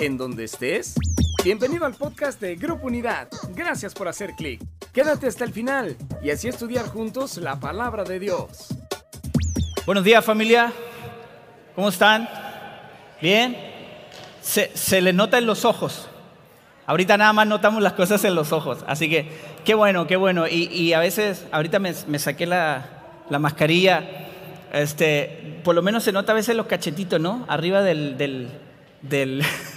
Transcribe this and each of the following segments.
en donde estés. Bienvenido al podcast de Grupo Unidad. Gracias por hacer clic. Quédate hasta el final y así estudiar juntos la palabra de Dios. Buenos días familia. ¿Cómo están? ¿Bien? Se, le nota en los ojos. Ahorita nada más notamos las cosas en los ojos. Así que qué bueno, qué bueno. Y, a veces, ahorita me, saqué la, mascarilla. Este, por lo menos se nota a veces los cachetitos, ¿no? Arriba del, del,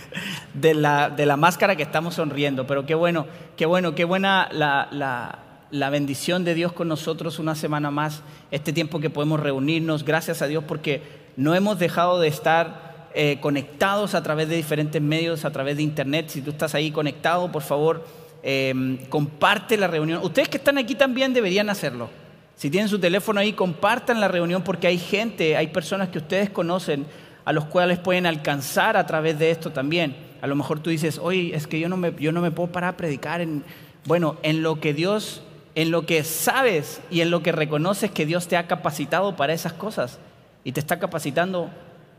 de, la, de, la, máscara que estamos sonriendo. Pero qué bueno, qué bueno, qué buena la, la, la bendición de Dios con nosotros una semana más. Este tiempo que podemos reunirnos. Gracias a Dios porque no hemos dejado de estar eh, conectados a través de diferentes medios, a través de internet. Si tú estás ahí conectado, por favor, em, comparte la reunión. Ustedes que están aquí también deberían hacerlo. Si tienen su teléfono ahí, compartan la reunión porque hay gente, hay personas que ustedes conocen a los cuales pueden alcanzar a través de esto también. A lo mejor tú dices, oye, es que yo no me, yo no me puedo parar a predicar en, bueno, en lo que Dios, en lo que sabes y en lo que reconoces que Dios te ha capacitado para esas cosas y te está capacitando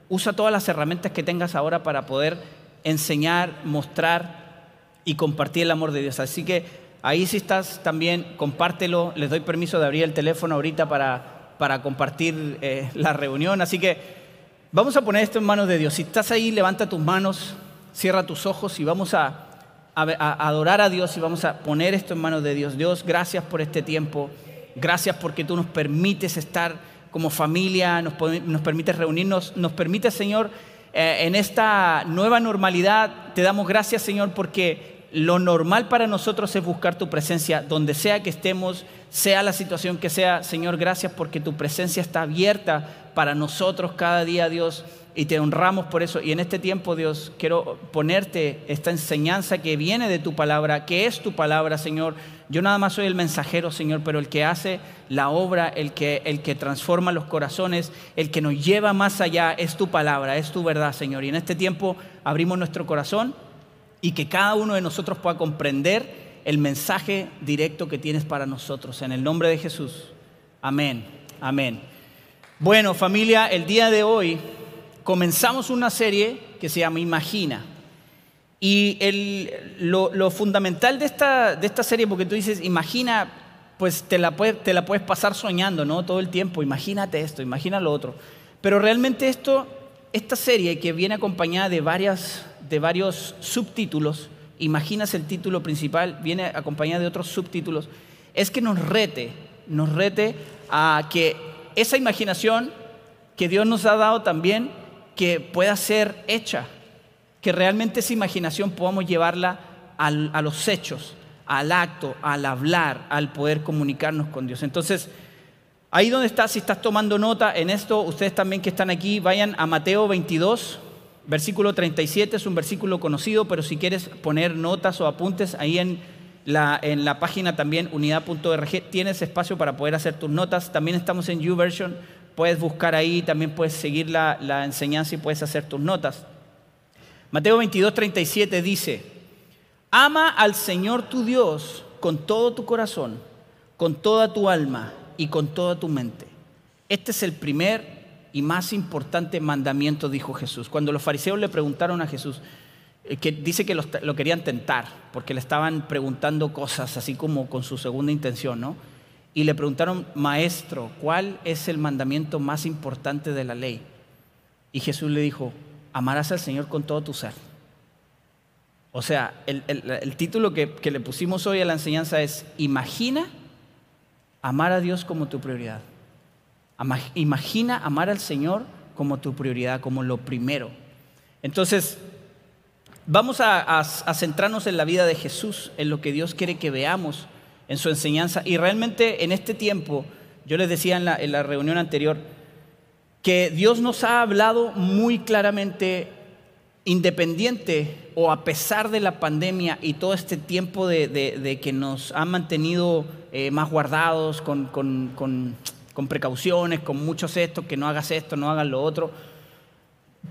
Usa todas las herramientas que tengas ahora para poder enseñar, mostrar y compartir el amor de Dios. Así que ahí si estás también, compártelo. Les doy permiso de abrir el teléfono ahorita para, para compartir eh, la reunión. Así que vamos a poner esto en manos de Dios. Si estás ahí, levanta tus manos, cierra tus ojos y vamos a, adorar a Dios y vamos a poner esto en manos de Dios. Dios, gracias por este tiempo. Gracias porque tú nos permites estar como familia, nos, nos permite reunirnos, nos permite, Señor, eh, en esta nueva normalidad, te damos gracias, Señor, porque lo normal para nosotros es buscar tu presencia donde sea que estemos, sea la situación que sea. Señor, gracias porque tu presencia está abierta para nosotros cada día, Dios y te honramos por eso. Y en este tiempo, Dios, quiero ponerte esta enseñanza que viene de tu palabra, que es tu palabra, Señor. Yo nada más soy el mensajero, Señor, pero el que hace la obra, el que, el que transforma los corazones, el que nos lleva más allá, es tu palabra, es tu verdad, Señor. Y en este tiempo abrimos nuestro corazón y que cada uno de nosotros pueda comprender el mensaje directo que tienes para nosotros. En el nombre de Jesús. Amén. Amén. Bueno, familia, el día de hoy comenzamos una serie que se llama Imagina. Y lo, fundamental de esta, de esta serie, porque tú dices, imagina, pues te la, puedes, te la puedes pasar soñando, ¿no? Todo el tiempo, imagínate esto, imagina lo otro. Pero realmente esto, esta serie que viene acompañada de, varias, de varios subtítulos, imaginas el título principal, viene acompañada de otros subtítulos, es que nos rete, nos rete a que esa imaginación que Dios nos ha dado también que pueda ser hecha, que realmente esa imaginación podamos llevarla a los hechos, al acto, al hablar, al poder comunicarnos con Dios. Entonces, ahí donde estás, si estás tomando nota en esto, ustedes también que están aquí, vayan a Mateo 22, versículo 37, es un versículo conocido, pero si quieres poner notas o apuntes ahí en la, en la página también unidad.org, tienes espacio para poder hacer tus notas. También estamos en YouVersion puedes buscar ahí, también puedes seguir la, enseñanza y puedes hacer tus notas. Mateo 22, 37 dice, ama al Señor tu Dios con todo tu corazón, con toda tu alma y con toda tu mente. Este es el primer y más importante mandamiento, dijo Jesús. Cuando los fariseos le preguntaron a Jesús, eh, que dice que lo, lo querían tentar, porque le estaban preguntando cosas así como con su segunda intención, ¿no? Y le preguntaron, maestro, ¿cuál es el mandamiento más importante de la ley? Y Jesús le dijo, amarás al Señor con todo tu ser. O sea, el, título que, que, le pusimos hoy a la enseñanza es, imagina amar a Dios como tu prioridad. Imagina amar al Señor como tu prioridad, como lo primero. Entonces, vamos a centrarnos en la vida de Jesús, en lo que Dios quiere que veamos en su enseñanza. Y realmente en este tiempo, yo les decía en la, reunión anterior, que Dios nos ha hablado muy claramente independiente o a pesar de la pandemia y todo este tiempo de, que nos ha mantenido eh, más guardados, con, precauciones, con muchos esto, que no hagas esto, no hagas lo otro,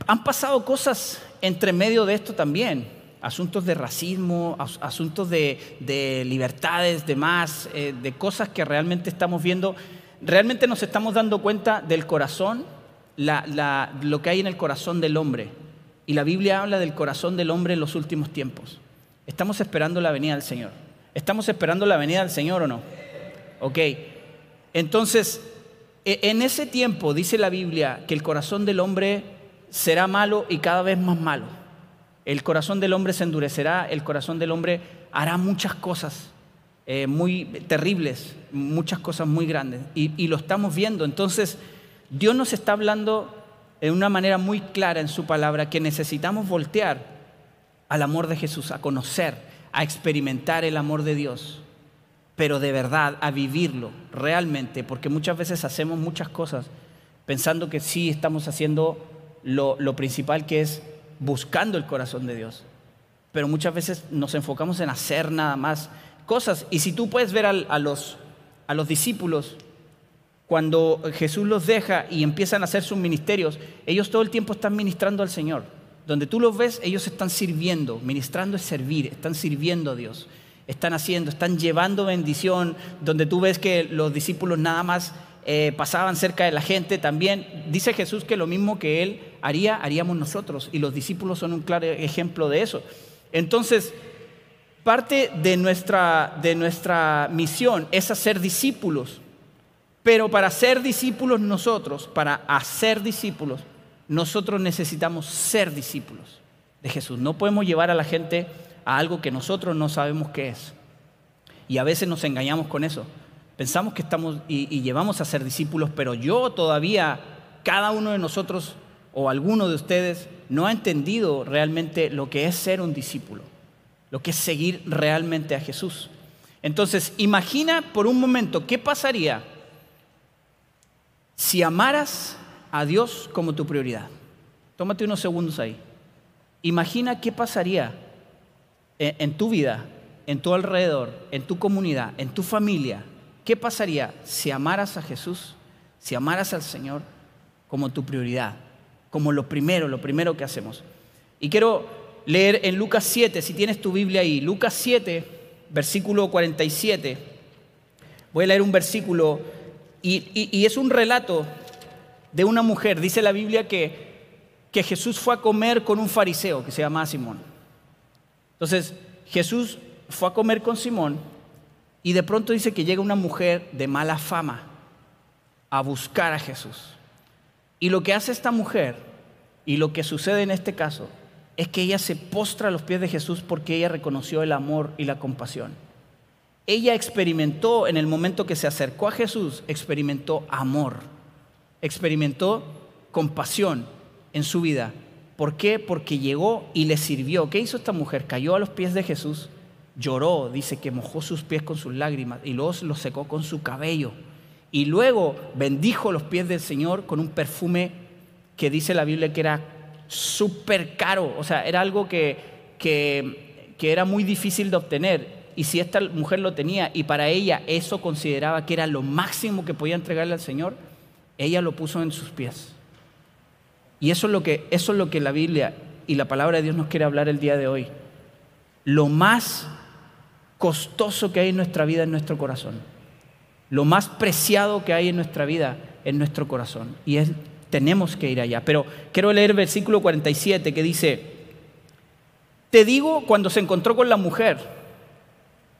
han pasado cosas entre medio de esto también asuntos de racismo, asuntos de, libertades, de más, eh, de cosas que realmente estamos viendo. Realmente nos estamos dando cuenta del corazón, lo que hay en el corazón del hombre. Y la Biblia habla del corazón del hombre en los últimos tiempos. Estamos esperando la venida del Señor. ¿Estamos esperando la venida del Señor o no? Ok. Entonces, e, en ese tiempo dice la Biblia que el corazón del hombre será malo y cada vez más malo. El corazón del hombre se endurecerá, el corazón del hombre hará muchas cosas eh, muy terribles, muchas cosas muy grandes. Y, lo estamos viendo. Entonces, Dios nos está hablando de una manera muy clara en su palabra que necesitamos voltear al amor de Jesús, a conocer, a experimentar el amor de Dios, pero de verdad a vivirlo realmente, porque muchas veces hacemos muchas cosas pensando que sí estamos haciendo lo, principal que es buscando el corazón de Dios, pero muchas veces nos enfocamos en hacer nada más cosas. Y si tú puedes ver a, los, a los discípulos, cuando Jesús los deja y empiezan a hacer sus ministerios, ellos todo el tiempo están ministrando al Señor. Donde tú los ves, ellos están sirviendo. Ministrando es servir, están sirviendo a Dios. Están haciendo, están llevando bendición. Donde tú ves que los discípulos nada más eh, pasaban cerca de la gente, también dice Jesús que lo mismo que Él haría, haríamos nosotros. Y los discípulos son un claro ejemplo de eso. Entonces, parte de nuestra, de nuestra misión es hacer discípulos. Pero para ser discípulos nosotros, para hacer discípulos, nosotros necesitamos ser discípulos de Jesús. No podemos llevar a la gente a algo que nosotros no sabemos qué es. Y a veces nos engañamos con eso. Pensamos que estamos y, llevamos a ser discípulos, pero yo todavía, cada uno de nosotros o alguno de ustedes, no ha entendido realmente lo que es ser un discípulo, lo que es seguir realmente a Jesús. Entonces, imagina por un momento qué pasaría si amaras a Dios como tu prioridad. Tómate unos segundos ahí. Imagina qué pasaría en, tu vida, en tu alrededor, en tu comunidad, en tu familia. ¿Qué pasaría si amaras a Jesús, si amaras al Señor como tu prioridad, como lo primero, lo primero que hacemos? Y quiero leer en Lucas 7, si tienes tu Biblia ahí, Lucas 7, versículo 47. Voy a leer un versículo y, es un relato de una mujer. Dice la Biblia que, que Jesús fue a comer con un fariseo que se llama Simón. Entonces, Jesús fue a comer con Simón y de pronto dice que llega una mujer de mala fama a buscar a Jesús. Y lo que hace esta mujer y lo que sucede en este caso es que ella se postra a los pies de Jesús porque ella reconoció el amor y la compasión. Ella experimentó en el momento que se acercó a Jesús, experimentó amor, experimentó compasión en su vida. ¿Por qué? Porque llegó y le sirvió. ¿Qué hizo esta mujer? Cayó a los pies de Jesús, lloró, dice que mojó sus pies con sus lágrimas y luego los secó con su cabello. Y luego bendijo los pies del Señor con un perfume que dice la Biblia que era súper caro, o sea, era algo que, que, que era muy difícil de obtener y si esta mujer lo tenía y para ella eso consideraba que era lo máximo que podía entregarle al Señor, ella lo puso en sus pies. Y eso es lo que, eso es lo que la Biblia y la palabra de Dios nos quiere hablar el día de hoy. Lo más costoso que hay en nuestra vida es nuestro corazón. Lo más preciado que hay en nuestra vida es nuestro corazón. Y es, tenemos que ir allá. Pero quiero leer versículo 47 que dice, te digo cuando se encontró con la mujer,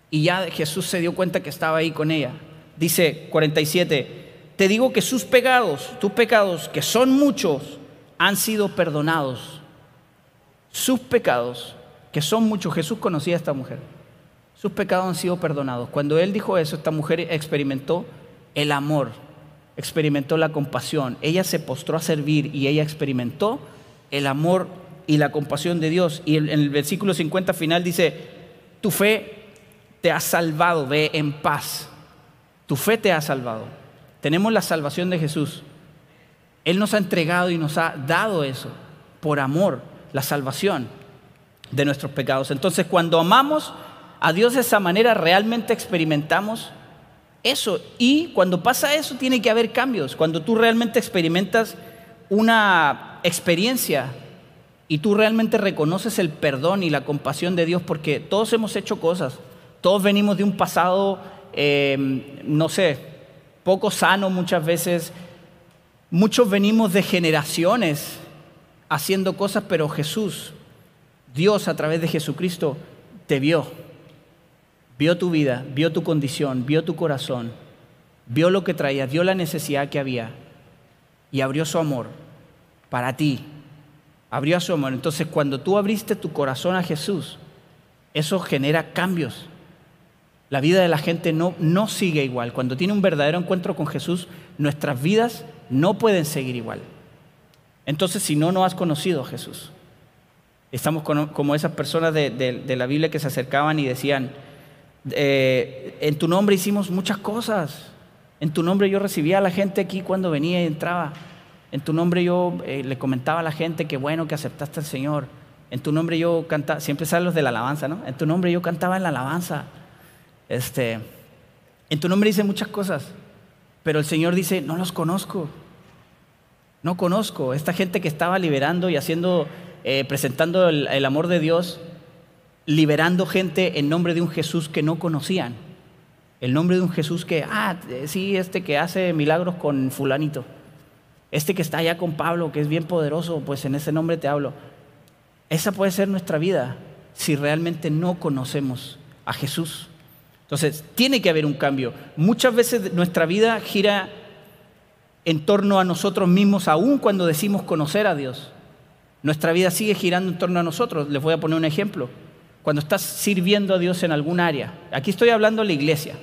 y ya Jesús se dio cuenta que estaba ahí con ella. Dice 47, te digo que sus pecados, tus pecados, que son muchos, han sido perdonados. Sus pecados, que son muchos, Jesús conocía a esta mujer. Sus pecados han sido perdonados. Cuando él dijo eso, esta mujer experimentó el amor, experimentó la compasión. Ella se postró a servir y ella experimentó el amor y la compasión de Dios. Y en el versículo 50 final dice, tu fe te ha salvado, ve en paz. Tu fe te ha salvado. Tenemos la salvación de Jesús. Él nos ha entregado y nos ha dado eso por amor, la salvación de nuestros pecados. Entonces, cuando amamos a Dios de esa manera, realmente experimentamos eso. Y cuando pasa eso, tiene que haber cambios. Cuando tú realmente experimentas una experiencia y tú realmente reconoces el perdón y la compasión de Dios, porque todos hemos hecho cosas todos venimos de un pasado, eh, no sé, poco sano muchas veces. Muchos venimos de generaciones haciendo cosas, pero Jesús, Dios a través de Jesucristo, te vio. Vio tu vida, vio tu condición, vio tu corazón, vio lo que traía, vio la necesidad que había y abrió su amor para ti. Abrió su amor. Entonces, cuando tú abriste tu corazón a Jesús, eso genera cambios. La vida de la gente no, no sigue igual. Cuando tiene un verdadero encuentro con Jesús, nuestras vidas no pueden seguir igual. Entonces, si no, no has conocido a Jesús. Estamos como esas personas de, la Biblia que se acercaban y decían, eh, en tu nombre hicimos muchas cosas. En tu nombre yo recibía a la gente aquí cuando venía y entraba. En tu nombre yo eh, le comentaba a la gente que bueno que aceptaste al Señor. En tu nombre yo cantaba, siempre salen los de la alabanza, ¿no? En tu nombre yo cantaba en la alabanza. Este, en tu nombre hice muchas cosas, pero el Señor dice, no los conozco. No conozco. Esta gente que estaba liberando y haciendo, eh, presentando el, amor de Dios, liberando gente en nombre de un Jesús que no conocían. El nombre de un Jesús que, ah, sí, este que hace milagros con fulanito. Este que está allá con Pablo, que es bien poderoso, pues en ese nombre te hablo. Esa puede ser nuestra vida si realmente no conocemos a Jesús. Entonces, tiene que haber un cambio. Muchas veces nuestra vida gira en torno a nosotros mismos, aún cuando decimos conocer a Dios. Nuestra vida sigue girando en torno a nosotros. Les voy a poner un ejemplo. Cuando estás sirviendo a Dios en algún área, aquí estoy hablando a la iglesia,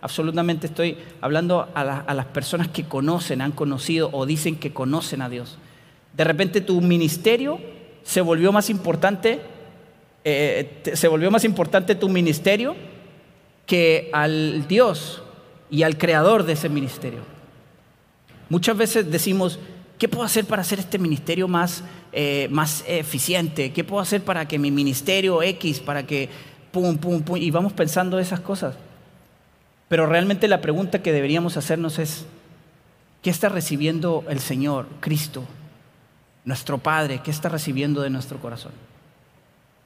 absolutamente estoy hablando a, las personas que conocen, han conocido o dicen que conocen a Dios. De repente tu ministerio se volvió más importante, eh, se volvió más importante tu ministerio que al Dios y al creador de ese ministerio. Muchas veces decimos, ¿qué puedo hacer para hacer este ministerio más, eh, más eficiente? ¿Qué puedo hacer para que mi ministerio X, para que pum, pum, pum, y vamos pensando esas cosas? Pero realmente la pregunta que deberíamos hacernos es, ¿qué está recibiendo el Señor, Cristo, nuestro Padre? ¿Qué está recibiendo de nuestro corazón?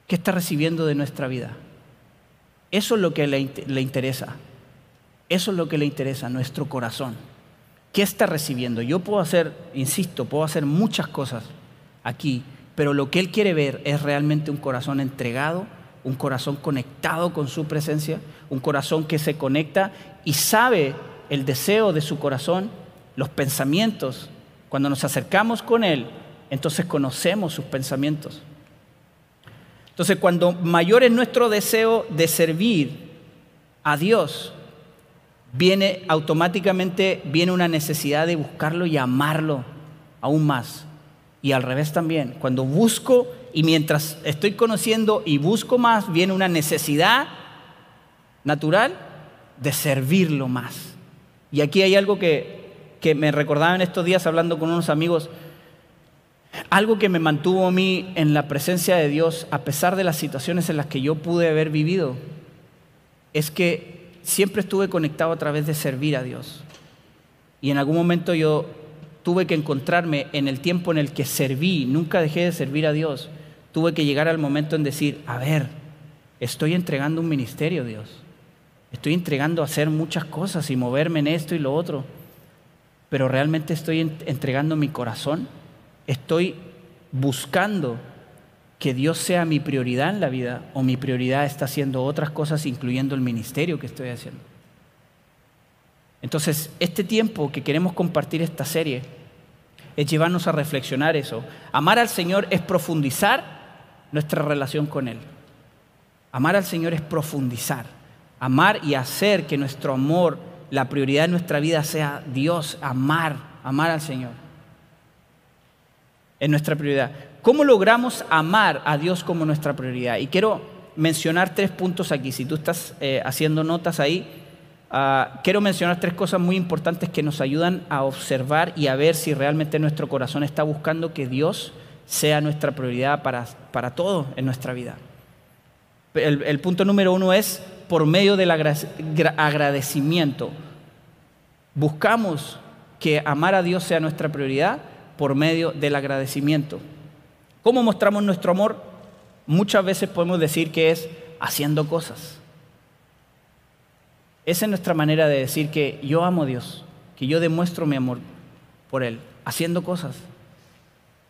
¿Qué está recibiendo de nuestra vida? Eso es lo que le, le interesa. Eso es lo que le interesa, nuestro corazón. ¿Qué está recibiendo? Yo puedo hacer, insisto, puedo hacer muchas cosas aquí, pero lo que Él quiere ver es realmente un corazón entregado, un corazón conectado con su presencia, un corazón que se conecta y sabe el deseo de su corazón, los pensamientos. Cuando nos acercamos con Él, entonces conocemos sus pensamientos. Entonces, cuando mayor es nuestro deseo de servir a Dios, viene automáticamente viene una necesidad de buscarlo y amarlo aún más. Y al revés también, cuando busco y mientras estoy conociendo y busco más, viene una necesidad natural de servirlo más. Y aquí hay algo que, que me recordaba en estos días hablando con unos amigos, algo que me mantuvo a mí en la presencia de Dios a pesar de las situaciones en las que yo pude haber vivido, es que siempre estuve conectado a través de servir a Dios. Y en algún momento yo tuve que encontrarme en el tiempo en el que serví, nunca dejé de servir a Dios. Tuve que llegar al momento en decir, a ver, estoy entregando un ministerio, Dios. Estoy entregando a hacer muchas cosas y moverme en esto y lo otro. Pero realmente estoy entregando mi corazón. Estoy buscando que Dios sea mi prioridad en la vida o mi prioridad está haciendo otras cosas, incluyendo el ministerio que estoy haciendo. Entonces, este tiempo que queremos compartir esta serie es llevarnos a reflexionar eso. Amar al Señor es profundizar nuestra relación con Él. Amar al Señor es profundizar. Amar y hacer que nuestro amor, la prioridad de nuestra vida sea Dios, amar, amar al Señor. Es nuestra prioridad. ¿Cómo logramos amar a Dios como nuestra prioridad? Y quiero mencionar tres puntos aquí. Si tú estás eh, haciendo notas ahí, ah, quiero mencionar tres cosas muy importantes que nos ayudan a observar y a ver si realmente nuestro corazón está buscando que Dios sea nuestra prioridad para, para todo en nuestra vida. El, el punto número uno es por medio del agradecimiento. Buscamos que amar a Dios sea nuestra prioridad por medio del agradecimiento. ¿Cómo mostramos nuestro amor? Muchas veces podemos decir que es haciendo cosas. Esa es nuestra manera de decir que yo amo a Dios, que yo demuestro mi amor por Él, haciendo cosas.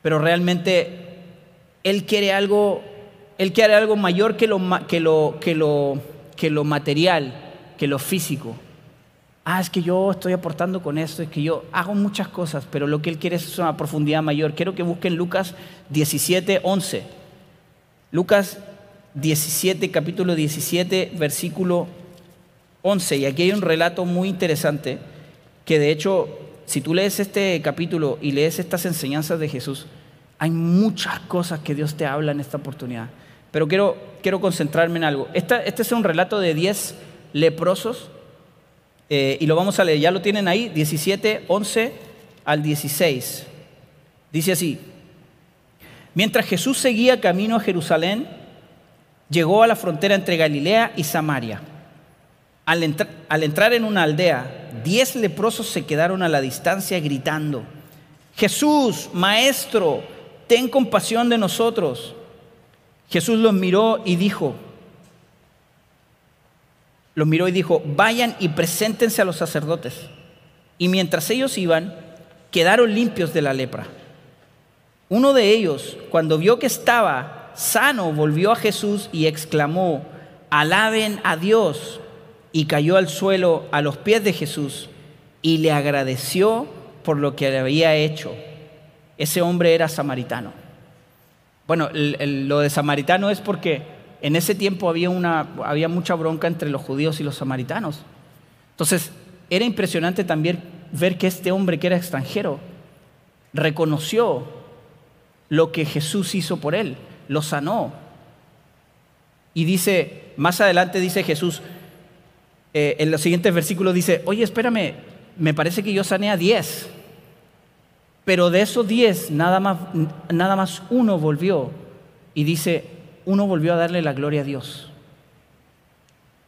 pero realmente Él quiere algo, Él quiere algo mayor que lo, que lo, que lo, que lo material, que lo físico. Ah, es que yo estoy aportando con esto, es que yo hago muchas cosas, pero lo que Él quiere es una profundidad mayor. Quiero que busquen Lucas 17, 11. Lucas 17, capítulo 17, versículo 11. Y aquí hay un relato muy interesante que de hecho, si tú lees este capítulo y lees estas enseñanzas de Jesús, hay muchas cosas que Dios te habla en esta oportunidad. Pero quiero, quiero concentrarme en algo. este es un relato de 10 leprosos eh, y lo vamos a leer, ya lo tienen ahí, 17, 11 al 16. Dice así, mientras Jesús seguía camino a Jerusalén, llegó a la frontera entre Galilea y Samaria. Al, al entrar en una aldea, diez leprosos se quedaron a la distancia gritando, Jesús, Maestro, ten compasión de nosotros. Jesús los miró y dijo, los miró y dijo, vayan y preséntense a los sacerdotes. Y mientras ellos iban, quedaron limpios de la lepra. Uno de ellos, cuando vio que estaba sano, volvió a Jesús y exclamó, alaben a Dios. Y cayó al suelo a los pies de Jesús y le agradeció por lo que le había hecho. Ese hombre era samaritano. Bueno, lo de samaritano es porque en ese tiempo había, una, había mucha bronca entre los judíos y los samaritanos. Entonces, era impresionante también ver que este hombre que era extranjero reconoció lo que Jesús hizo por él, lo sanó. Y dice, más adelante dice Jesús, eh, en los siguientes versículos dice, oye, espérame, me parece que yo sané a diez, pero de esos diez nada más, nada más uno volvió y dice, uno volvió a darle la gloria a Dios.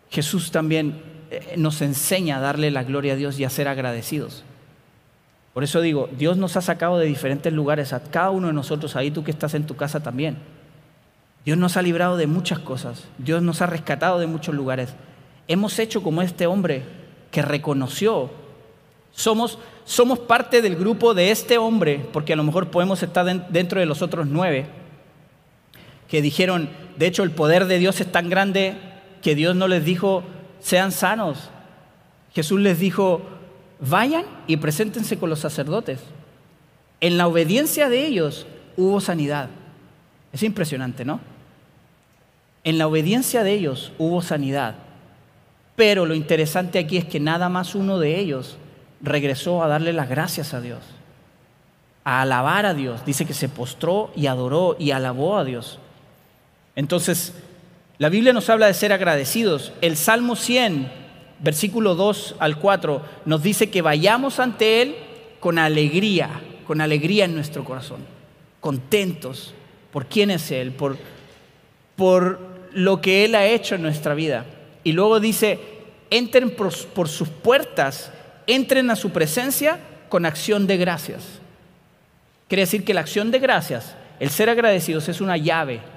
Jesús también eh, nos enseña a darle la gloria a Dios y a ser agradecidos. Por eso digo, Dios nos ha sacado de diferentes lugares, a cada uno de nosotros, ahí tú que estás en tu casa también. Dios nos ha librado de muchas cosas, Dios nos ha rescatado de muchos lugares. Hemos hecho como este hombre que reconoció, somos, somos parte del grupo de este hombre, porque a lo mejor podemos estar dentro de los otros nueve, que dijeron, de hecho el poder de Dios es tan grande que Dios no les dijo, sean sanos. Jesús les dijo, vayan y preséntense con los sacerdotes. En la obediencia de ellos hubo sanidad. Es impresionante, ¿no? En la obediencia de ellos hubo sanidad. Pero lo interesante aquí es que nada más uno de ellos regresó a darle las gracias a Dios, a alabar a Dios. Dice que se postró y adoró y alabó a Dios. Entonces, la Biblia nos habla de ser agradecidos. El Salmo 100, versículo 2 al 4, nos dice que vayamos ante Él con alegría, con alegría en nuestro corazón, contentos por quién es Él, por, por lo que Él ha hecho en nuestra vida. Y luego dice, entren por, por sus puertas, entren a su presencia con acción de gracias. Quiere decir que la acción de gracias, el ser agradecidos es una llave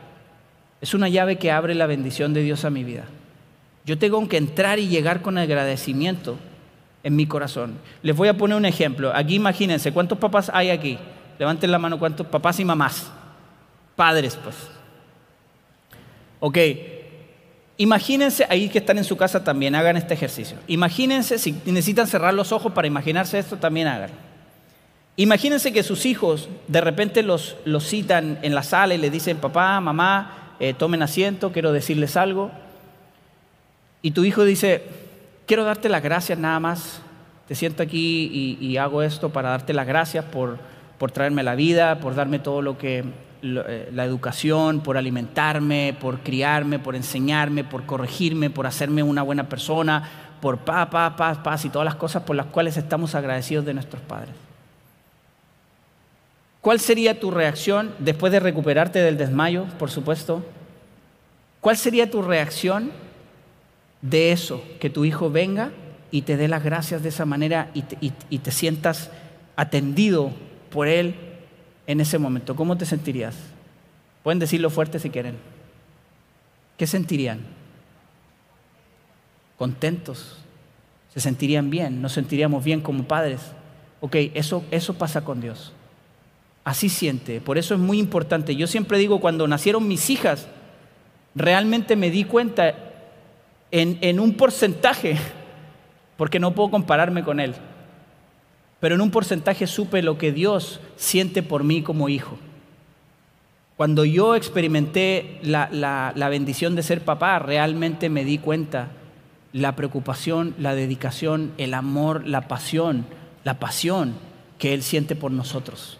es una llave que abre la bendición de Dios a mi vida. Yo tengo que entrar y llegar con agradecimiento en mi corazón. Les voy a poner un ejemplo. Aquí imagínense, ¿cuántos papás hay aquí? Levanten la mano, ¿cuántos papás y mamás? Padres, pues. Ok. Imagínense, ahí que están en su casa también, hagan este ejercicio. Imagínense, si necesitan cerrar los ojos para imaginarse esto, también hagan. Imagínense que sus hijos de repente los, los citan en la sala y le dicen, papá, mamá, eh, tomen asiento, quiero decirles algo. Y tu hijo dice, quiero darte las gracias nada más. Te siento aquí y, hago esto para darte las gracias por, por, traerme la vida, por darme todo lo que, eh, la educación, por alimentarme, por criarme, por enseñarme, por corregirme, por hacerme una buena persona, por paz, paz, paz, paz y todas las cosas por las cuales estamos agradecidos de nuestros padres. ¿Cuál sería tu reacción después de recuperarte del desmayo, por supuesto? ¿Cuál sería tu reacción de eso? Que tu hijo venga y te dé las gracias de esa manera y te, sientas atendido por él en ese momento. ¿Cómo te sentirías? Pueden decirlo fuerte si quieren. ¿Qué sentirían? Contentos. Se sentirían bien. Nos sentiríamos bien como padres. Ok, eso, eso pasa con Dios Así siente. Por eso es muy importante. Yo siempre digo, cuando nacieron mis hijas, realmente me di cuenta en, un porcentaje, porque no puedo compararme con él, pero en un porcentaje supe lo que Dios siente por mí como hijo. Cuando yo experimenté la, la, bendición de ser papá, realmente me di cuenta la preocupación, la dedicación, el amor, la pasión, la pasión que Él siente por nosotros.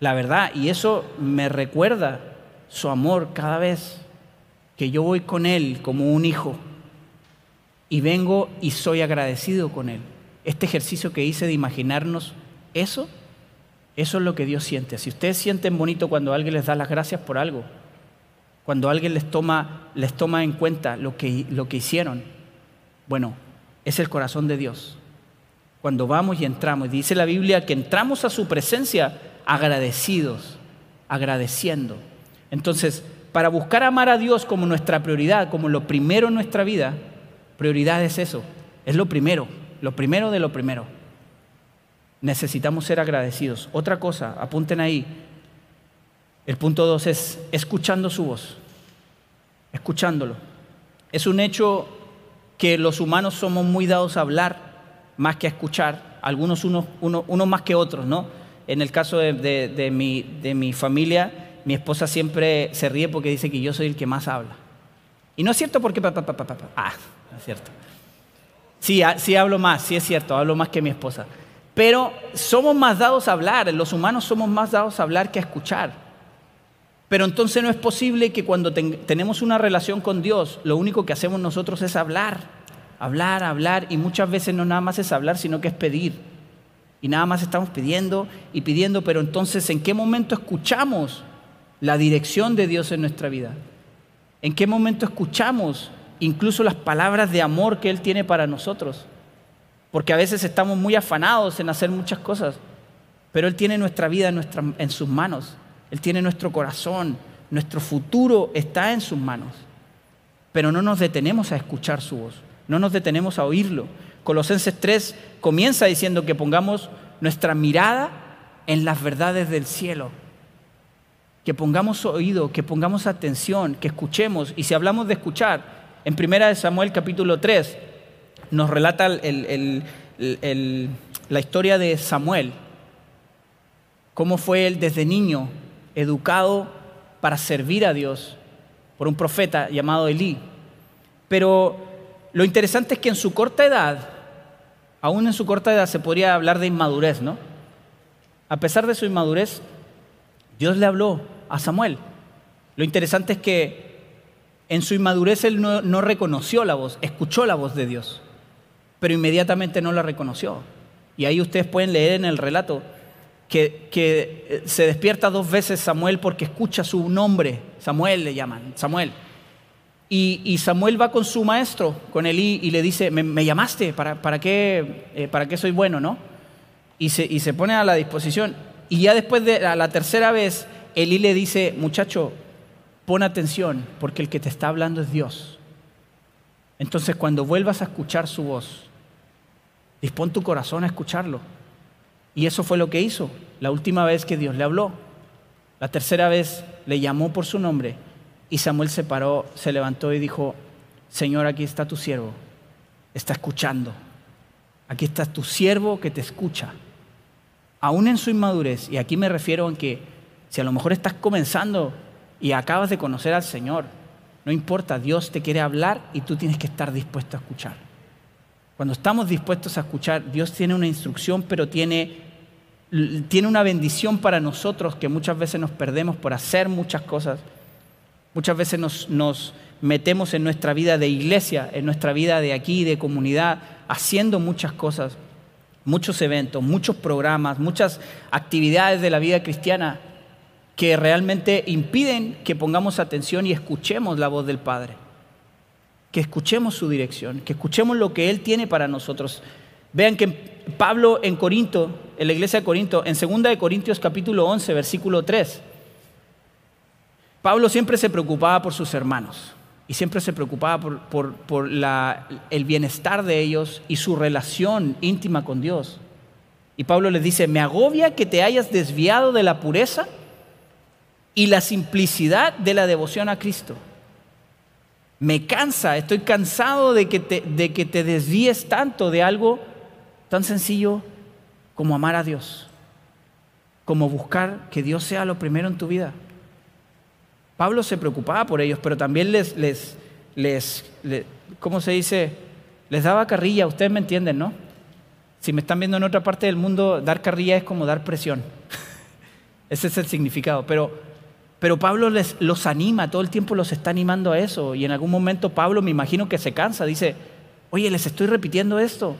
La verdad, y eso me recuerda su amor cada vez que yo voy con Él como un hijo y vengo y soy agradecido con Él. Este ejercicio que hice de imaginarnos eso eso es lo que Dios siente. Si ustedes sienten bonito cuando alguien les da las gracias por algo, cuando alguien les toma, les toma en cuenta lo que, lo que hicieron, bueno, es el corazón de Dios. Cuando vamos y entramos, dice la Biblia que entramos a su presencia agradecidos, agradeciendo. Entonces, para buscar amar a Dios como nuestra prioridad, como lo primero en nuestra vida, prioridad es eso, es lo primero, lo primero de lo primero necesitamos ser agradecidos. Otra cosa, apunten ahí. El punto dos es escuchando su voz, escuchándolo. Es un hecho que los humanos somos muy dados a hablar más que a escuchar, algunos unos, uno, más que otros, ¿no? En el caso de, mi, de mi familia, mi esposa siempre se ríe porque dice que yo soy el que más habla. Y no es cierto porque... ah, no es cierto. Sí, sí hablo más, sí es cierto, hablo más que mi esposa. Pero somos más dados a hablar, los humanos somos más dados a hablar que a escuchar. Pero entonces no es posible que cuando tenemos una relación con Dios, lo único que hacemos nosotros es hablar, hablar, hablar, y muchas veces no nada más es hablar, sino que es pedir. Y nada más estamos pidiendo y pidiendo, pero entonces ¿en qué momento escuchamos la dirección de Dios en nuestra vida? ¿En qué momento escuchamos incluso las palabras de amor que Él tiene para nosotros? porque a veces estamos muy afanados en hacer muchas cosas, pero Él tiene nuestra vida en, en sus manos, Él tiene nuestro corazón, nuestro futuro está en sus manos, pero no nos detenemos a escuchar su voz, no nos detenemos a oírlo. Colosenses 3 comienza diciendo que pongamos nuestra mirada en las verdades del cielo, que pongamos oído, que pongamos atención, que escuchemos, y si hablamos de escuchar, en 1 Samuel capítulo 3, nos relata la historia de Samuel, cómo fue él desde niño educado para servir a Dios por un profeta llamado Elí. Pero lo interesante es que en su corta edad, aún en su corta edad se podría hablar de inmadurez, ¿no? A pesar de su inmadurez, Dios le habló a Samuel. Lo interesante es que en su inmadurez él no, no reconoció la voz, escuchó la voz de Dios pero inmediatamente no la reconoció. Y ahí ustedes pueden leer en el relato que, eh, se despierta dos veces Samuel porque escucha su nombre, Samuel le llaman, Samuel. Y, Samuel va con su maestro, con Elí, y le dice, me, llamaste, ¿para, para, qué, eh, ¿para qué soy bueno? ¿no? Y se, pone a la disposición. Y ya después de la tercera vez, Elí le dice, muchacho, pon atención, porque el que te está hablando es Dios. Entonces cuando vuelvas a escuchar su voz, Dispón tu corazón a escucharlo. Y eso fue lo que hizo la última vez que Dios le habló. La tercera vez le llamó por su nombre y Samuel se paró, se levantó y dijo, Señor, aquí está tu siervo, está escuchando. Aquí está tu siervo que te escucha. Aún en su inmadurez, y aquí me refiero a que si a lo mejor estás comenzando y acabas de conocer al Señor, no importa, Dios te quiere hablar y tú tienes que estar dispuesto a escuchar. Cuando estamos dispuestos a escuchar, Dios tiene una instrucción, pero tiene, tiene una bendición para nosotros que muchas veces nos perdemos por hacer muchas cosas. Muchas veces nos, metemos en nuestra vida de iglesia, en nuestra vida de aquí, de comunidad, haciendo muchas cosas, muchos eventos, muchos programas, muchas actividades de la vida cristiana que realmente impiden que pongamos atención y escuchemos la voz del Padre que escuchemos su dirección, que escuchemos lo que Él tiene para nosotros. Vean que Pablo en Corinto, en la iglesia de Corinto, en 2 de Corintios capítulo 11, versículo 3, Pablo siempre se preocupaba por sus hermanos y siempre se preocupaba por, el bienestar de ellos y su relación íntima con Dios. Y Pablo les dice, me agobia que te hayas desviado de la pureza y la simplicidad de la devoción a Cristo. Me cansa, estoy cansado de que te, de que te desvíes tanto de algo tan sencillo como amar a Dios, como buscar que Dios sea lo primero en tu vida. Pablo se preocupaba por ellos, pero también les, les, les, ¿cómo se dice? Les daba carrilla, ustedes me entienden, ¿no? Si me están viendo en otra parte del mundo, dar carrilla es como dar presión. Ese es el significado. Pero, pero Pablo les, los anima, todo el tiempo los está animando a eso. Y en algún momento Pablo me imagino que se cansa, dice, oye, les estoy repitiendo esto.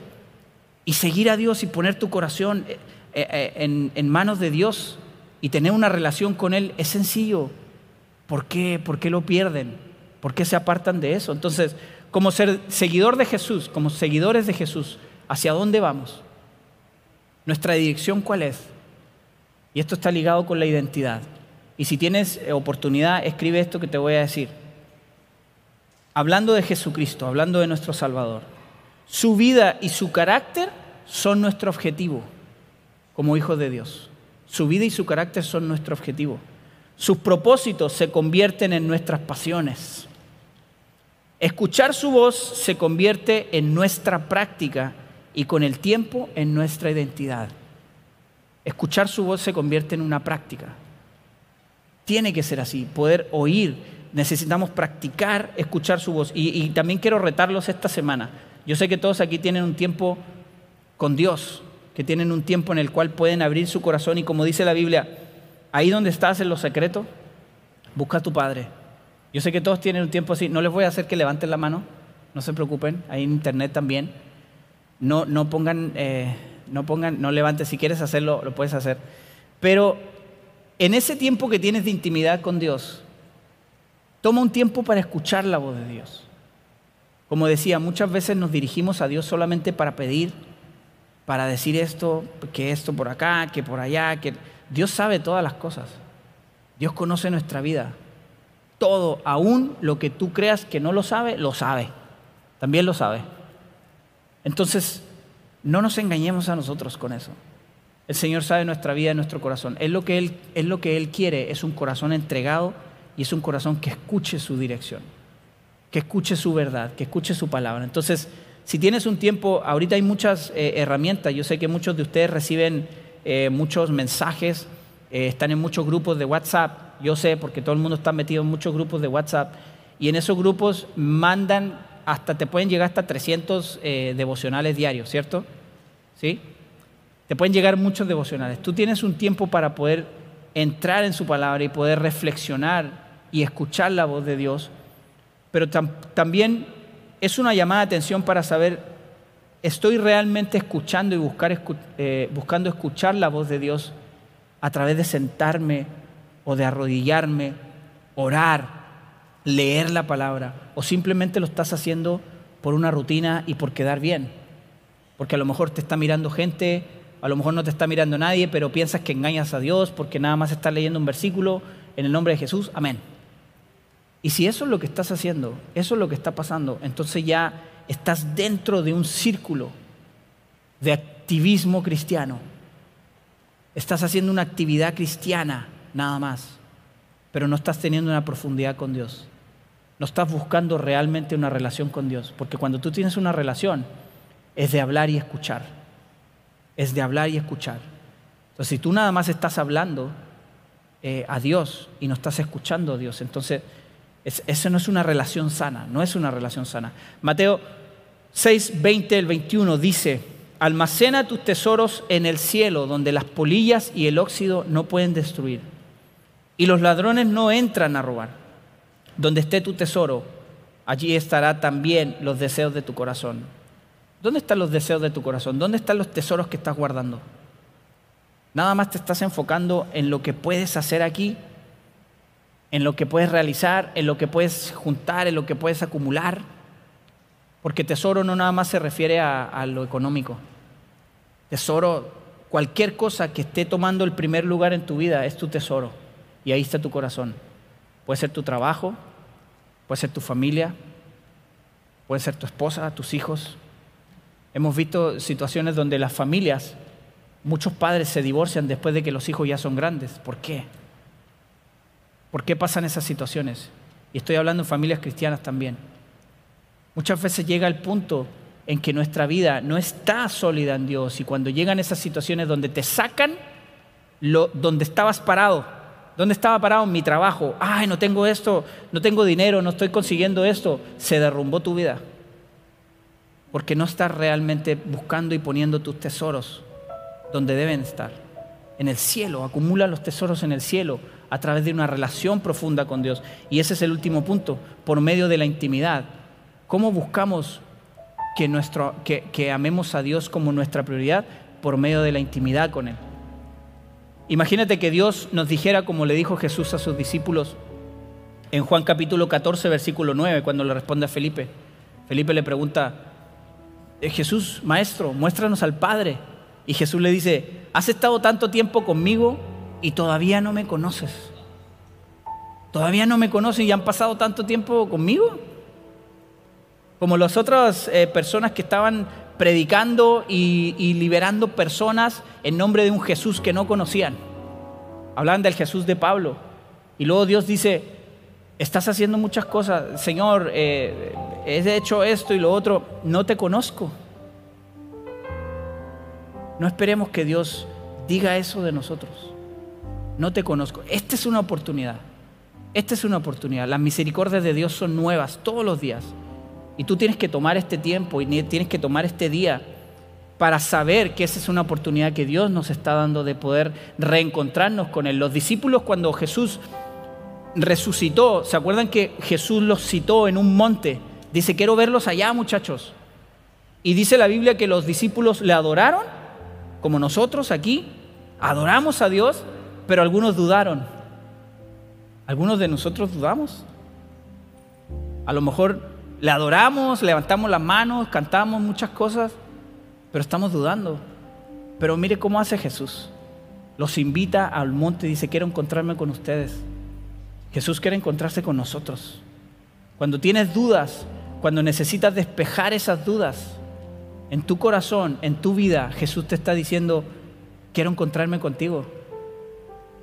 Y seguir a Dios y poner tu corazón eh, eh, en, en manos de Dios y tener una relación con Él es sencillo. ¿Por qué? ¿Por qué lo pierden? ¿Por qué se apartan de eso? Entonces, como ser seguidor de Jesús, como seguidores de Jesús, ¿hacia dónde vamos? ¿Nuestra dirección cuál es? Y esto está ligado con la identidad. Y si tienes eh, oportunidad, escribe esto que te voy a decir. Hablando de Jesucristo, hablando de nuestro Salvador, su vida y su carácter son nuestro objetivo como hijos de Dios. Su vida y su carácter son nuestro objetivo. Sus propósitos se convierten en nuestras pasiones. Escuchar su voz se convierte en nuestra práctica y con el tiempo en nuestra identidad. Escuchar su voz se convierte en una práctica. Tiene que ser así, poder oír. Necesitamos practicar, escuchar su voz. Y, también quiero retarlos esta semana. Yo sé que todos aquí tienen un tiempo con Dios, que tienen un tiempo en el cual pueden abrir su corazón y como dice la Biblia, ahí donde estás en lo secreto, busca a tu Padre. Yo sé que todos tienen un tiempo así, no les voy a hacer que levanten la mano, no se preocupen, ahí en internet también. No, no pongan, eh, no pongan, no levantes, si quieres hacerlo, lo puedes hacer. Pero en ese tiempo que tienes de intimidad con Dios, toma un tiempo para escuchar la voz de Dios. Como decía, muchas veces nos dirigimos a Dios solamente para pedir, para decir esto, que esto por acá, que por allá, que Dios sabe todas las cosas. Dios conoce nuestra vida. Todo, aún lo que tú creas que no lo sabe, lo sabe. También lo sabe. Entonces, no nos engañemos a nosotros con eso. El Señor sabe nuestra vida y nuestro corazón. Es lo, que Él, es lo que Él quiere, es un corazón entregado y es un corazón que escuche su dirección, que escuche su verdad, que escuche su palabra. Entonces, si tienes un tiempo, ahorita hay muchas eh, herramientas, yo sé que muchos de ustedes reciben eh, muchos mensajes, eh, están en muchos grupos de WhatsApp, yo sé porque todo el mundo está metido en muchos grupos de WhatsApp, y en esos grupos mandan hasta, te pueden llegar hasta 300 eh, devocionales diarios, ¿cierto? ¿Sí? Te pueden llegar muchos devocionales. Tú tienes un tiempo para poder entrar en su palabra y poder reflexionar y escuchar la voz de Dios, pero también es una llamada de atención para saber ¿Estoy realmente escuchando y buscar, eh, buscando escuchar la voz de Dios a través de sentarme o de arrodillarme, orar, leer la palabra? ¿O simplemente lo estás haciendo por una rutina y por quedar bien? Porque a lo mejor te está mirando gente, a lo mejor no te está mirando nadie, pero piensas que engañas a Dios porque nada más estás leyendo un versículo en el nombre de Jesús. Amén. Y si eso es lo que estás haciendo, eso es lo que está pasando, entonces ya estás dentro de un círculo de activismo cristiano. Estás haciendo una actividad cristiana, nada más, pero no estás teniendo una profundidad con Dios. No estás buscando realmente una relación con Dios, porque cuando tú tienes una relación es de hablar y escuchar. Es de hablar y escuchar. Entonces, si tú nada más estás hablando eh, a Dios y no estás escuchando a Dios, entonces eso no es una relación sana, no es una relación sana. Mateo 6, 20 el 21 dice, almacena tus tesoros en el cielo, donde las polillas y el óxido no pueden destruir, y los ladrones no entran a robar. Donde esté tu tesoro, allí estará también los deseos de tu corazón. ¿Dónde están los deseos de tu corazón? ¿Dónde están los tesoros que estás guardando? Nada más te estás enfocando en lo que puedes hacer aquí, en lo que puedes realizar, en lo que puedes juntar, en lo que puedes acumular porque tesoro no nada más se refiere a, lo económico. Tesoro, cualquier cosa que esté tomando el primer lugar en tu vida es tu tesoro. Y ahí está tu corazón. Puede ser tu trabajo, puede ser tu familia, puede ser tu esposa, tus hijos. Hemos visto situaciones donde las familias Muchos padres se divorcian después de que los hijos ya son grandes. ¿Por qué? ¿Por qué pasan esas situaciones? Y estoy hablando en familias cristianas también. Muchas veces llega el punto en que nuestra vida no está sólida en Dios y cuando llegan esas situaciones donde te sacan lo, donde estabas parado, donde estaba parado en mi trabajo, ay, no tengo esto, no tengo dinero, no estoy consiguiendo esto, se derrumbó tu vida. Porque no estás realmente buscando y poniendo tus tesoros donde deben estar. En el cielo, acumula los tesoros en el cielo a través de una relación profunda con Dios. Y ese es el último punto, por medio de la intimidad. ¿Cómo buscamos que, nuestro, que, amemos a Dios como nuestra prioridad? Por medio de la intimidad con Él. Imagínate que Dios nos dijera, como le dijo Jesús a sus discípulos en Juan capítulo 14, versículo 9, cuando le responde a Felipe. Felipe le pregunta, eh, Jesús, maestro, muéstranos al Padre. Y Jesús le dice, has estado tanto tiempo conmigo y todavía no me conoces. Todavía no me conoces y han pasado tanto tiempo conmigo. Como las otras eh, personas que estaban predicando y, liberando personas en nombre de un Jesús que no conocían. Hablaban del Jesús de Pablo. Y luego Dios dice, estás haciendo muchas cosas, Señor, eh, he hecho esto y lo otro, no te conozco. No esperemos que Dios diga eso de nosotros. No te conozco. Esta es una oportunidad. Esta es una oportunidad. Las misericordias de Dios son nuevas todos los días. Y tú tienes que tomar este tiempo y tienes que tomar este día para saber que esa es una oportunidad que Dios nos está dando de poder reencontrarnos con Él. Los discípulos cuando Jesús resucitó, ¿se acuerdan que Jesús los citó en un monte? Dice, quiero verlos allá muchachos. Y dice la Biblia que los discípulos le adoraron, como nosotros aquí, adoramos a Dios, pero algunos dudaron. Algunos de nosotros dudamos. A lo mejor le adoramos, levantamos las manos, cantamos muchas cosas, pero estamos dudando. Pero mire cómo hace Jesús. Los invita al monte y dice, quiero encontrarme con ustedes. Jesús quiere encontrarse con nosotros. Cuando tienes dudas, cuando necesitas despejar esas dudas en tu corazón, en tu vida, Jesús te está diciendo, quiero encontrarme contigo,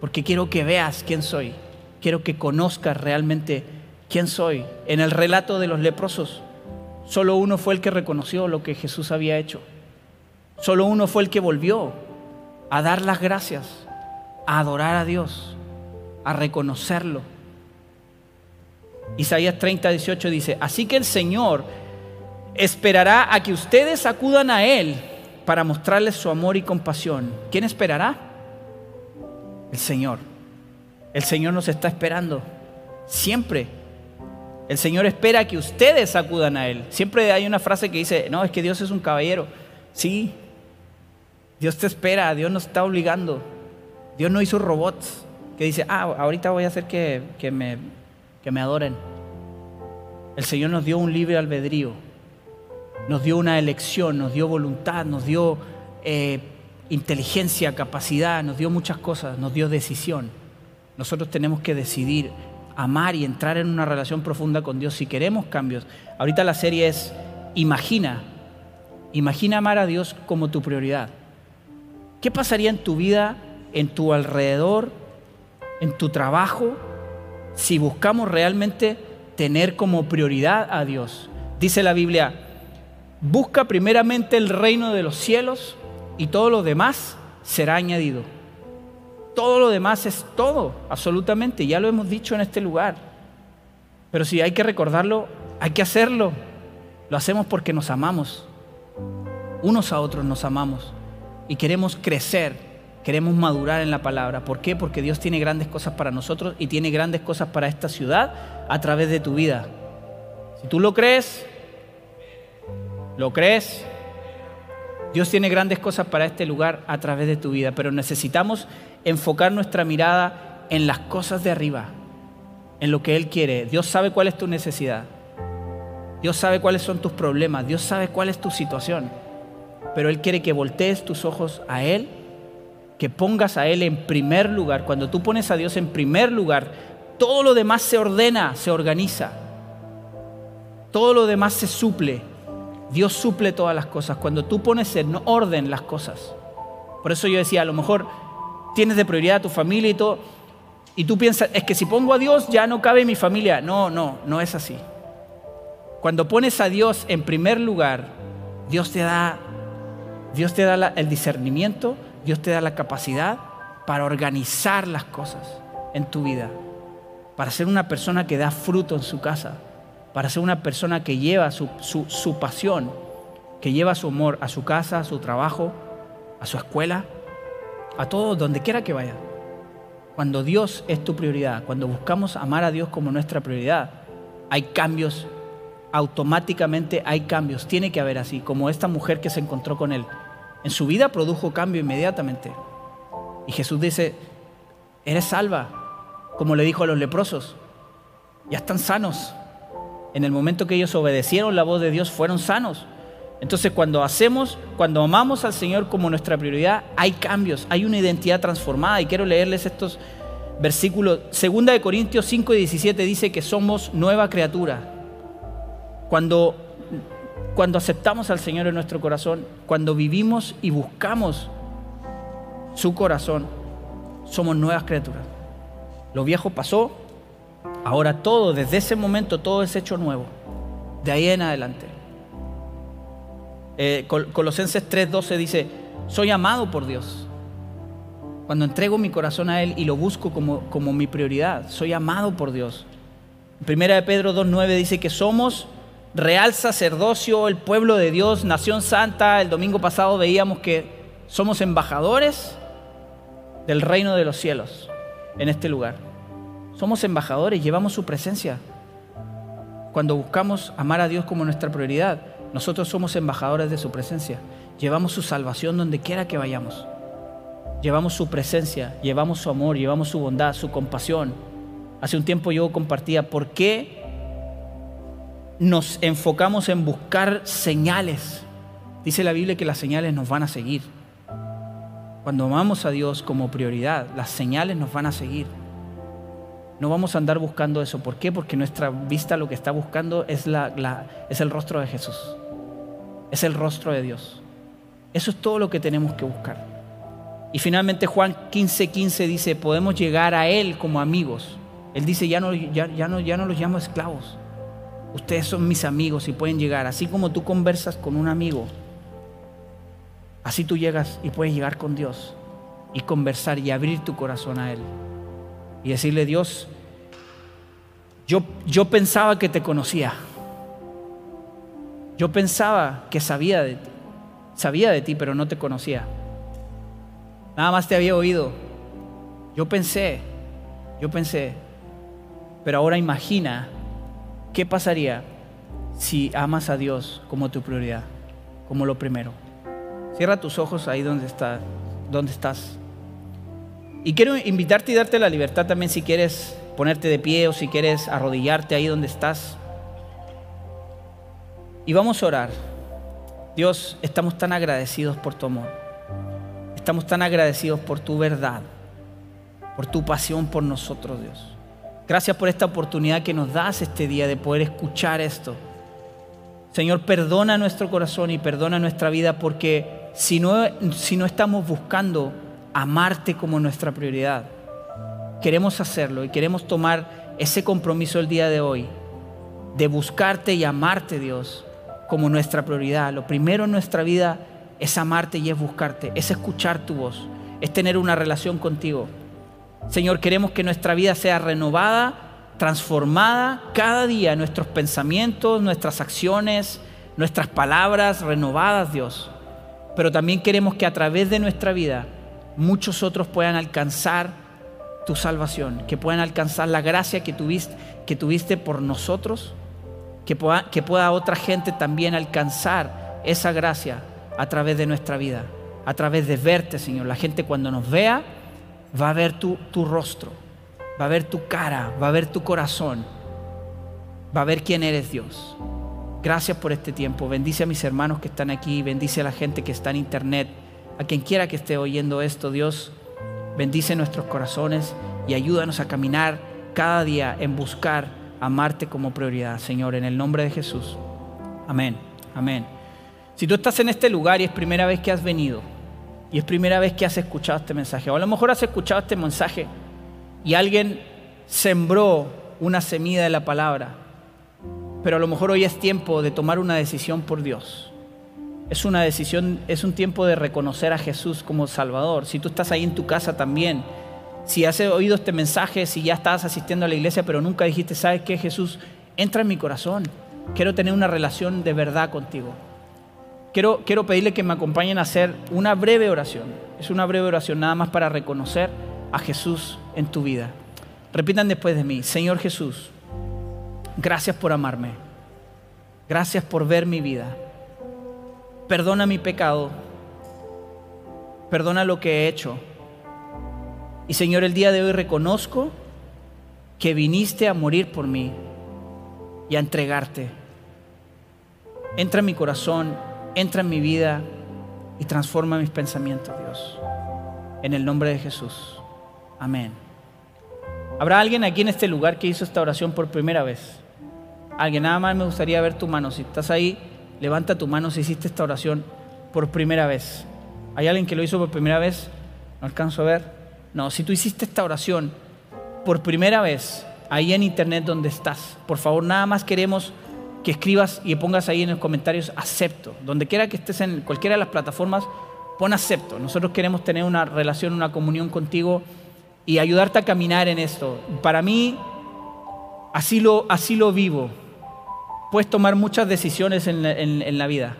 porque quiero que veas quién soy, quiero que conozcas realmente quién soy. En el relato de los leprosos, solo uno fue el que reconoció lo que Jesús había hecho, solo uno fue el que volvió a dar las gracias, a adorar a Dios, a reconocerlo Isaías 30, 18 dice, así que el Señor esperará a que ustedes acudan a Él para mostrarles su amor y compasión. ¿Quién esperará? El Señor. El Señor nos está esperando. Siempre. El Señor espera que ustedes acudan a Él. Siempre hay una frase que dice, no, es que Dios es un caballero. Sí, Dios te espera, Dios nos está obligando. Dios no hizo robots que dice, ah, ahorita voy a hacer que, que me que me adoren. El Señor nos dio un libre albedrío, nos dio una elección, nos dio voluntad, nos dio eh, inteligencia, capacidad, nos dio muchas cosas, nos dio decisión. Nosotros tenemos que decidir amar y entrar en una relación profunda con Dios si queremos cambios. Ahorita la serie es Imagina, imagina amar a Dios como tu prioridad. ¿Qué pasaría en tu vida, en tu alrededor, en tu trabajo, si buscamos realmente tener como prioridad a Dios. Dice la Biblia, busca primeramente el reino de los cielos y todo lo demás será añadido. Todo lo demás es todo, absolutamente, ya lo hemos dicho en este lugar. Pero si hay que recordarlo, hay que hacerlo. Lo hacemos porque nos amamos. Unos a otros nos amamos y queremos crecer Queremos madurar en la palabra. ¿Por qué? Porque Dios tiene grandes cosas para nosotros y tiene grandes cosas para esta ciudad a través de tu vida. Si tú lo crees, lo crees. Dios tiene grandes cosas para este lugar a través de tu vida, pero necesitamos enfocar nuestra mirada en las cosas de arriba, en lo que Él quiere. Dios sabe cuál es tu necesidad. Dios sabe cuáles son tus problemas. Dios sabe cuál es tu situación. Pero Él quiere que voltees tus ojos a Él que pongas a Él en primer lugar. Cuando tú pones a Dios en primer lugar, todo lo demás se ordena, se organiza. Todo lo demás se suple. Dios suple todas las cosas. Cuando tú pones en orden las cosas, Por eso yo decía, a lo mejor tienes de prioridad a tu familia y todo, y tú piensas, es que si pongo a Dios ya no cabe mi familia. No, no, no es así. Cuando pones a Dios en primer lugar, Dios te da, Dios te da el discernimiento, Dios te da la capacidad para organizar las cosas en tu vida, para ser una persona que da fruto en su casa, para ser una persona que lleva su, su pasión, que lleva su amor a su casa, a su trabajo, a su escuela, a todo, donde quiera que vaya. Cuando Dios es tu prioridad, cuando buscamos amar a Dios como nuestra prioridad, hay cambios, automáticamente hay cambios, tiene que haber así, como esta mujer que se encontró con Él. En su vida produjo cambio inmediatamente. Y Jesús dice, eres salva, como le dijo a los leprosos, ya están sanos. En el momento que ellos obedecieron la voz de Dios, fueron sanos. Entonces cuando hacemos, cuando amamos al Señor como nuestra prioridad, hay cambios, hay una identidad transformada. Y quiero leerles estos versículos. Segunda de Corintios 5 y 17 dice que somos nueva criatura. Cuando, cuando aceptamos al Señor en nuestro corazón, cuando vivimos y buscamos su corazón, somos nuevas criaturas. Lo viejo pasó, ahora todo, desde ese momento, todo es hecho nuevo. De ahí en adelante. Eh, Colosenses 3:12 dice, soy amado por Dios. Cuando entrego mi corazón a Él y lo busco como, como mi prioridad, soy amado por Dios. Primera de Pedro 2:9 dice que somos real sacerdocio, el pueblo de Dios, nación santa. El domingo pasado veíamos que somos embajadores del reino de los cielos en este lugar. Somos embajadores, llevamos su presencia. Cuando buscamos amar a Dios como nuestra prioridad, nosotros somos embajadores de su presencia. Llevamos su salvación donde quiera que vayamos. Llevamos su presencia, llevamos su amor, llevamos su bondad, su compasión. Hace un tiempo yo compartía por qué nos enfocamos en buscar señales. Dice la Biblia que las señales nos van a seguir. Cuando amamos a Dios como prioridad, las señales nos van a seguir. No vamos a andar buscando eso. ¿Por qué? Porque nuestra vista lo que está buscando es, el rostro de Jesús. Es el rostro de Dios. Eso es todo lo que tenemos que buscar. Y finalmente Juan 15:15 15 dice, podemos llegar a Él como amigos. Él dice, ya, no, ya no los llamo esclavos. Ustedes son mis amigos y pueden llegar. Así como tú conversas con un amigo, así tú llegas y puedes llegar con Dios y conversar y abrir tu corazón a Él y decirle, Dios, yo, yo pensaba que te conocía. Yo pensaba que sabía de ti. Sabía de ti, pero no te conocía. Nada más te había oído. Yo pensé, yo pensé, pero ahora imagina qué pasaría si amas a Dios como tu prioridad, como lo primero. Cierra tus ojos ahí donde, está, donde estás. Y quiero invitarte y darte la libertad también si quieres ponerte de pie o si quieres arrodillarte ahí donde estás. Y vamos a orar. Dios, estamos tan agradecidos por tu amor. Estamos tan agradecidos por tu verdad, por tu pasión por nosotros, Dios. Gracias por esta oportunidad que nos das este día de poder escuchar esto. Señor, perdona nuestro corazón y perdona nuestra vida porque si no, si no estamos buscando amarte como nuestra prioridad. Queremos hacerlo y queremos tomar ese compromiso el día de hoy de buscarte y amarte, Dios, como nuestra prioridad. Lo primero en nuestra vida es amarte y es buscarte, es escuchar tu voz, es tener una relación contigo. Señor, queremos que nuestra vida sea renovada, transformada cada día, nuestros pensamientos, nuestras acciones, nuestras palabras renovadas, Dios. Pero también queremos que a través de nuestra vida muchos otros puedan alcanzar tu salvación, que puedan alcanzar la gracia que tuviste, que tuviste por nosotros, que pueda, que pueda otra gente también alcanzar esa gracia a través de nuestra vida, a través de verte, Señor. La gente cuando nos vea va a ver tu, tu rostro, va a ver tu cara, va a ver tu corazón, va a ver quién eres Dios. Gracias por este tiempo. Bendice a mis hermanos que están aquí, bendice a la gente que está en internet a quien quiera que esté oyendo esto, Dios, bendice nuestros corazones y ayúdanos a caminar cada día en buscar amarte como prioridad, Señor, en el nombre de Jesús. Amén, amén. Si tú estás en este lugar y es primera vez que has venido, y es primera vez que has escuchado este mensaje. O a lo mejor has escuchado este mensaje y alguien sembró una semilla de la palabra, pero a lo mejor hoy es tiempo de tomar una decisión por Dios. Es una decisión, es un tiempo de reconocer a Jesús como Salvador. Si tú estás ahí en tu casa también, si has oído este mensaje, si ya estás asistiendo a la iglesia, pero nunca dijiste, ¿sabes qué, Jesús? Entra en mi corazón. Quiero tener una relación de verdad contigo. Quiero, quiero pedirle que me acompañen a hacer una breve oración. Es una breve oración nada más para reconocer a Jesús en tu vida. Repitan después de mí, Señor Jesús, gracias por amarme. Gracias por ver mi vida. Perdona mi pecado. Perdona lo que he hecho y Señor, el día de hoy reconozco que viniste a morir por mí y a entregarte. Entra en mi corazón, entra en mi vida y transforma mis pensamientos, Dios. En el nombre de Jesús. Amén. ¿Habrá alguien aquí en este lugar que hizo esta oración por primera vez? Alguien, nada más me gustaría ver tu mano. Si estás ahí, levanta tu mano si hiciste esta oración por primera vez. ¿Hay alguien que lo hizo por primera vez? No alcanzo a ver. No, si tú hiciste esta oración por primera vez ahí en internet donde estás, por favor, nada más queremos que escribas y pongas ahí en los comentarios acepto. Donde quiera que estés en cualquiera de las plataformas, pon acepto. Nosotros queremos tener una relación, una comunión contigo y ayudarte a caminar en esto. Para mí, así lo, así lo vivo. Puedes tomar muchas decisiones en en la vida,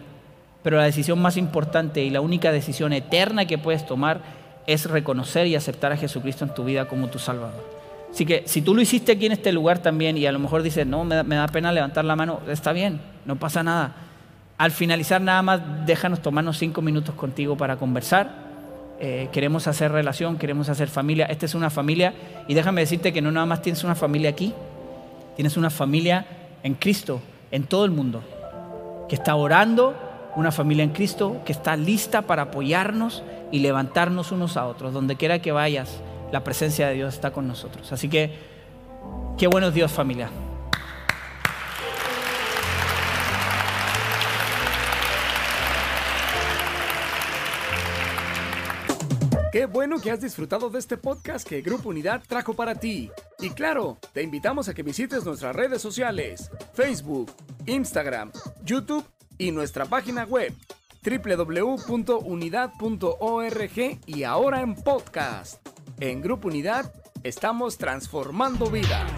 pero la decisión más importante y la única decisión eterna que puedes tomar es reconocer y aceptar a Jesucristo en tu vida como tu Salvador. Así que si tú lo hiciste aquí en este lugar también y a lo mejor dices, no, me da, pena levantar la mano, está bien, no pasa nada. Al finalizar nada más, déjanos tomarnos cinco minutos contigo para conversar. Eh, queremos hacer relación, queremos hacer familia. Esta es una familia y déjame decirte que no nada más tienes una familia aquí, tienes una familia en Cristo, en todo el mundo, que está orando, una familia en Cristo que está lista para apoyarnos y levantarnos unos a otros. Donde quiera que vayas, la presencia de Dios está con nosotros. Así que, qué buenos Dios familia. Qué bueno que has disfrutado de este podcast que Grupo Unidad trajo para ti. Y claro, te invitamos a que visites nuestras redes sociales, Facebook, Instagram, YouTube y nuestra página web www.unidad.org y ahora en podcast. En Grupo Unidad estamos transformando vidas.